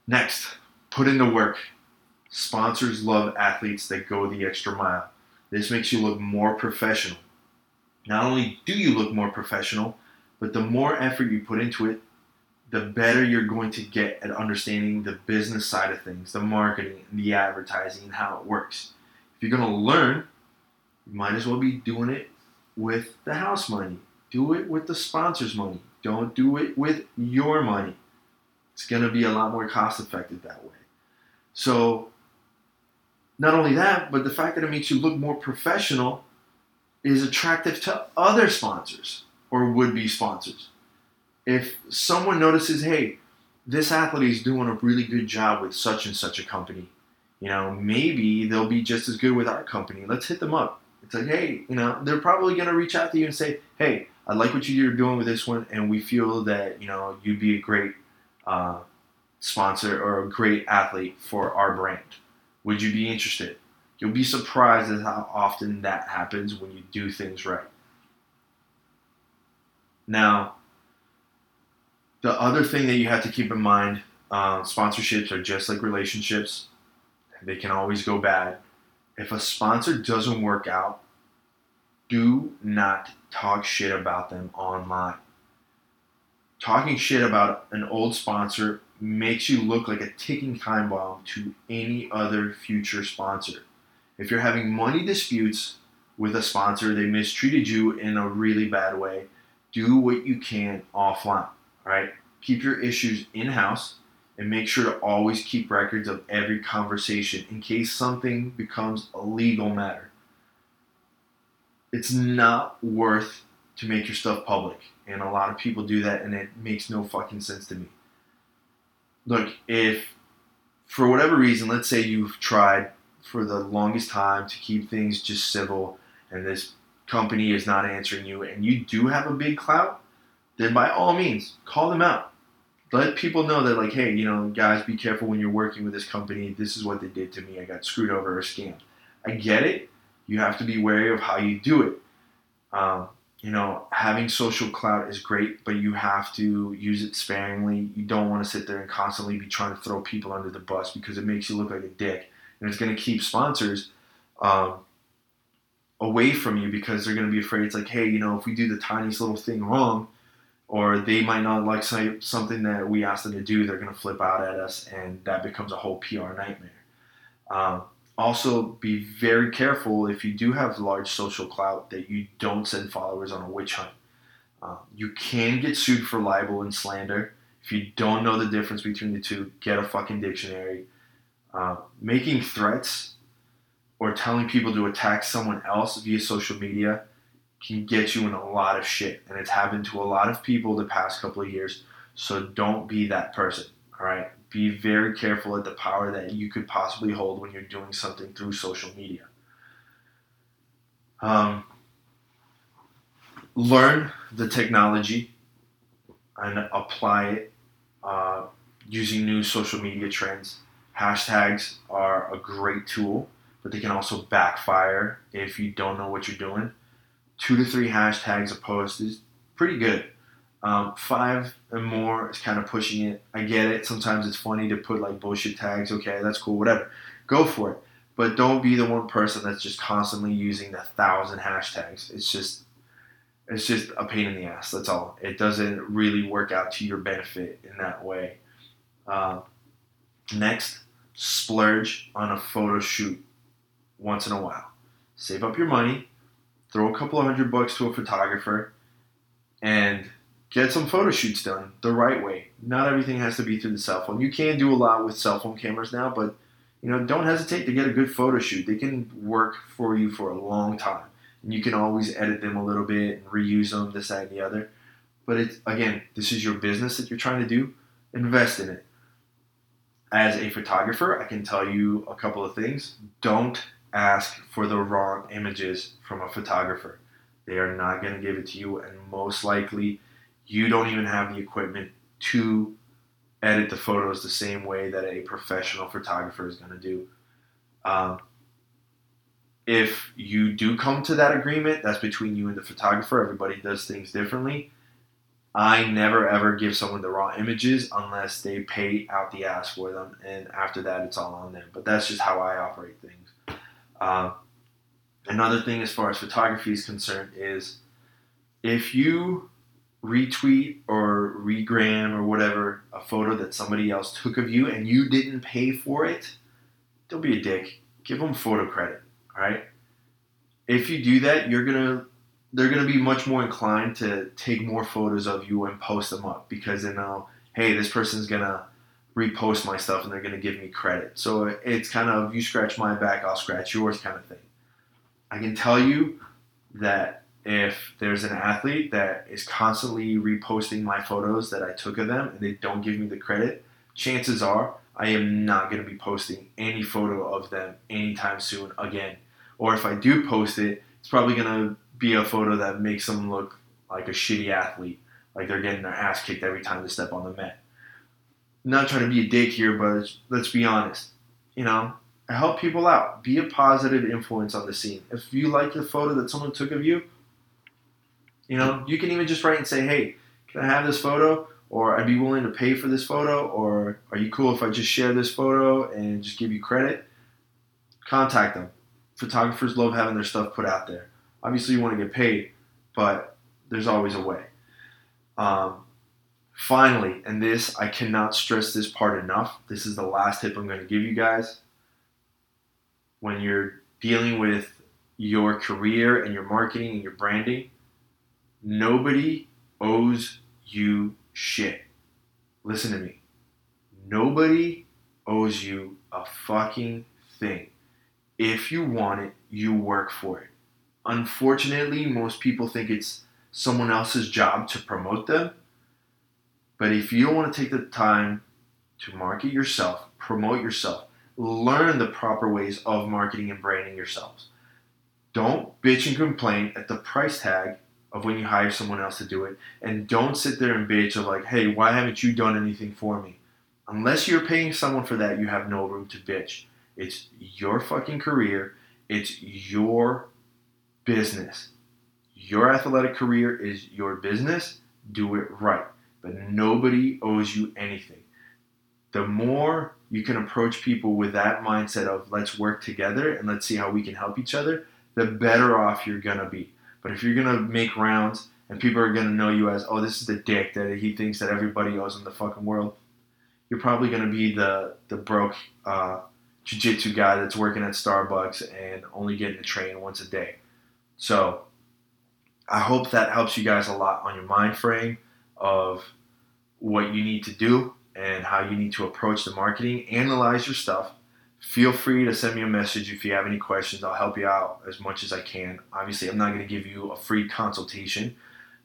Next, put in the work. Sponsors love athletes that go the extra mile. This makes you look more professional. Not only do you look more professional, but the more effort you put into it, the better you're going to get at understanding the business side of things, the marketing, the advertising, and how it works. If you're going to learn, you might as well be doing it with the house money. Do it with the sponsor's money. Don't do it with your money. It's going to be a lot more cost effective that way. So, not only that, but the fact that it makes you look more professional is attractive to other sponsors or would be sponsors. If someone notices, hey, this athlete is doing a really good job with such and such a company, you know, maybe they'll be just as good with our company. Let's hit them up. It's like, hey, you know, they're probably going to reach out to you and say, hey, I like what you're doing with this one, and we feel that, you know, you'd be a great uh, sponsor or a great athlete for our brand. Would you be interested? You'll be surprised at how often that happens when you do things right. Now, the other thing that you have to keep in mind uh, sponsorships are just like relationships, they can always go bad. If a sponsor doesn't work out, do not talk shit about them online. Talking shit about an old sponsor makes you look like a ticking time bomb to any other future sponsor. If you're having money disputes with a sponsor, they mistreated you in a really bad way, do what you can offline, right? Keep your issues in house and make sure to always keep records of every conversation in case something becomes a legal matter. It's not worth to make your stuff public, and a lot of people do that, and it makes no fucking sense to me. Look, if for whatever reason, let's say you've tried for the longest time to keep things just civil, and this company is not answering you, and you do have a big clout, then by all means, call them out. Let people know that, like, hey, you know, guys, be careful when you're working with this company. This is what they did to me. I got screwed over or scammed. I get it. You have to be wary of how you do it. Um, you know, having social clout is great, but you have to use it sparingly. You don't want to sit there and constantly be trying to throw people under the bus because it makes you look like a dick and it's going to keep sponsors um, away from you because they're going to be afraid. It's like, hey, you know, if we do the tiniest little thing wrong, or they might not like something that we ask them to do, they're going to flip out at us, and that becomes a whole PR nightmare. Um, also, be very careful if you do have large social clout that you don't send followers on a witch hunt. Um, you can get sued for libel and slander. If you don't know the difference between the two, get a fucking dictionary. Uh, making threats or telling people to attack someone else via social media can get you in a lot of shit. And it's happened to a lot of people the past couple of years. So don't be that person. All right. Be very careful at the power that you could possibly hold when you're doing something through social media. Um, learn the technology and apply it uh, using new social media trends Hashtags are a great tool, but they can also backfire if you don't know what you're doing. Two to three hashtags a post is pretty good. Um, five and more is kind of pushing it. I get it. Sometimes it's funny to put like bullshit tags. Okay, that's cool. Whatever. Go for it. But don't be the one person that's just constantly using the thousand hashtags. It's just it's just a pain in the ass. That's all. It doesn't really work out to your benefit in that way. Uh, next, splurge on a photo shoot once in a while. Save up your money, throw a couple of hundred bucks to a photographer, and get some photo shoots done the right way. Not everything has to be through the cell phone. You can do a lot with cell phone cameras now, but you know, don't hesitate to get a good photo shoot. They can work for you for a long time. And you can always edit them a little bit and reuse them, this, that, and the other. But it's again, this is your business that you're trying to do. Invest in it as a photographer, I can tell you a couple of things. Don't ask for the wrong images from a photographer. They are not going to give it to you, and most likely, you don't even have the equipment to edit the photos the same way that a professional photographer is going to do. Um, if you do come to that agreement, that's between you and the photographer. Everybody does things differently. I never ever give someone the raw images unless they pay out the ass for them, and after that, it's all on them. But that's just how I operate things. Uh, another thing, as far as photography is concerned, is if you retweet or regram or whatever a photo that somebody else took of you and you didn't pay for it, don't be a dick. Give them photo credit. All right. If you do that, you're gonna they're to be much more inclined to take more photos of you and post them up because they know, hey, this person's to repost my stuff and they're going to give me credit. So it's kind of you scratch my back, I'll scratch yours kind of thing. I can tell you that if there's an athlete that is constantly reposting my photos that I took of them and they don't give me the credit, chances are I am not going to be posting any photo of them anytime soon again. Or if I do post it, it's probably going to be a photo that makes them look like a shitty athlete, like they're getting their ass kicked every time they step on the mat. Not trying to be a dick here, but let's be honest. You know, help people out. Be a positive influence on the scene. If you like the photo that someone took of you, you know, you can even just write and say, hey, can I have this photo? Or I'd be willing to pay for this photo. Or are you cool if I just share this photo and just give you credit? Contact them. Photographers love having their stuff put out there. Obviously, you want to get paid, but there's always a way. Um, finally, and this, I cannot stress this part enough. This is the last tip I'm going to give you guys. When you're dealing with your career and your marketing and your branding, Nobody owes you shit. Listen to me. Nobody owes you a fucking thing. If you want it, you work for it. Unfortunately, most people think it's someone else's job to promote them. But if you want to take the time to market yourself, promote yourself, learn the proper ways of marketing and branding yourselves. Don't bitch and complain at the price tag of when you hire someone else to do it. And don't sit there and bitch of like, hey, why haven't you done anything for me? Unless you're paying someone for that, you have no room to bitch. It's your fucking career. It's your business. Your athletic career is your business. Do it right. But nobody owes you anything. The more you can approach people with that mindset of let's work together and let's see how we can help each other, the better off you're going to be. But if you're gonna make rounds and people are gonna know you as, oh, this is the dick that he thinks that everybody owes in the fucking world, you're probably gonna be the the broke uh, jiu-jitsu guy that's working at Starbucks and only getting a train once a day. So I hope that helps you guys a lot on your mind frame of what you need to do and how you need to approach the marketing. Analyze your stuff feel free to send me a message if you have any questions. I'll help you out as much as I can. Obviously, I'm not going to give you a free consultation.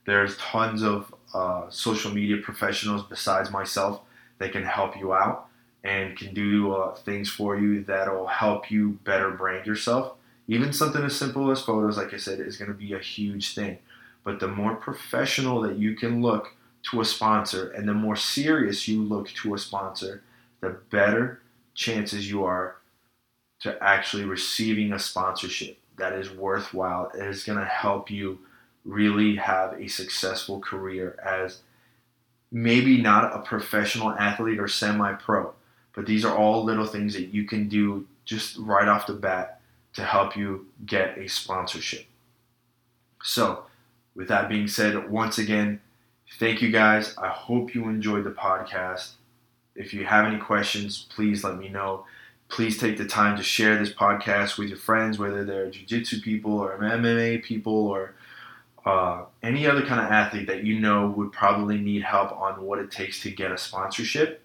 There's tons of uh, social media professionals besides myself that can help you out and can do uh, things for you that'll help you better brand yourself. Even something as simple as photos, like I said, is going to be a huge thing. But the more professional that you can look to a sponsor and the more serious you look to a sponsor, the better chances you are to actually receiving a sponsorship that is worthwhile and is going to help you really have a successful career as maybe not a professional athlete or semi pro, but these are all little things that you can do just right off the bat to help you get a sponsorship. So, with that being said, once again, thank you guys. I hope you enjoyed the podcast. If you have any questions, please let me know. Please take the time to share this podcast with your friends, whether they're jiu-jitsu people or MMA people or uh, any other kind of athlete that you know would probably need help on what it takes to get a sponsorship.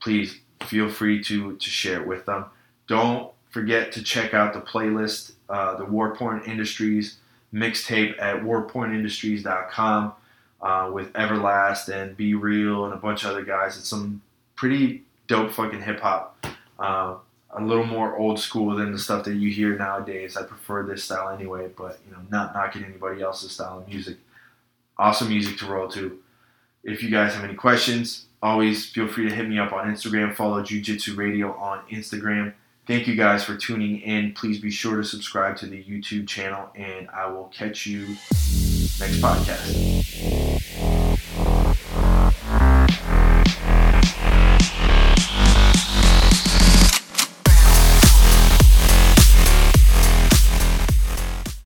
Please feel free to to share it with them. Don't forget to check out the playlist, uh, the War Porn Industries mixtape at warpornindustries.com uh, with Everlast and B-Real and a bunch of other guys. It's some pretty dope fucking hip hop. Uh, a little more old school than the stuff that you hear nowadays. I prefer this style anyway, but you know, not knocking anybody else's style of music. Awesome music to roll to. If you guys have any questions, always feel free to hit me up on Instagram. Follow Jiu Jitsu Radio on Instagram. Thank you guys for tuning in. Please be sure to subscribe to the YouTube channel, and I will catch you next podcast.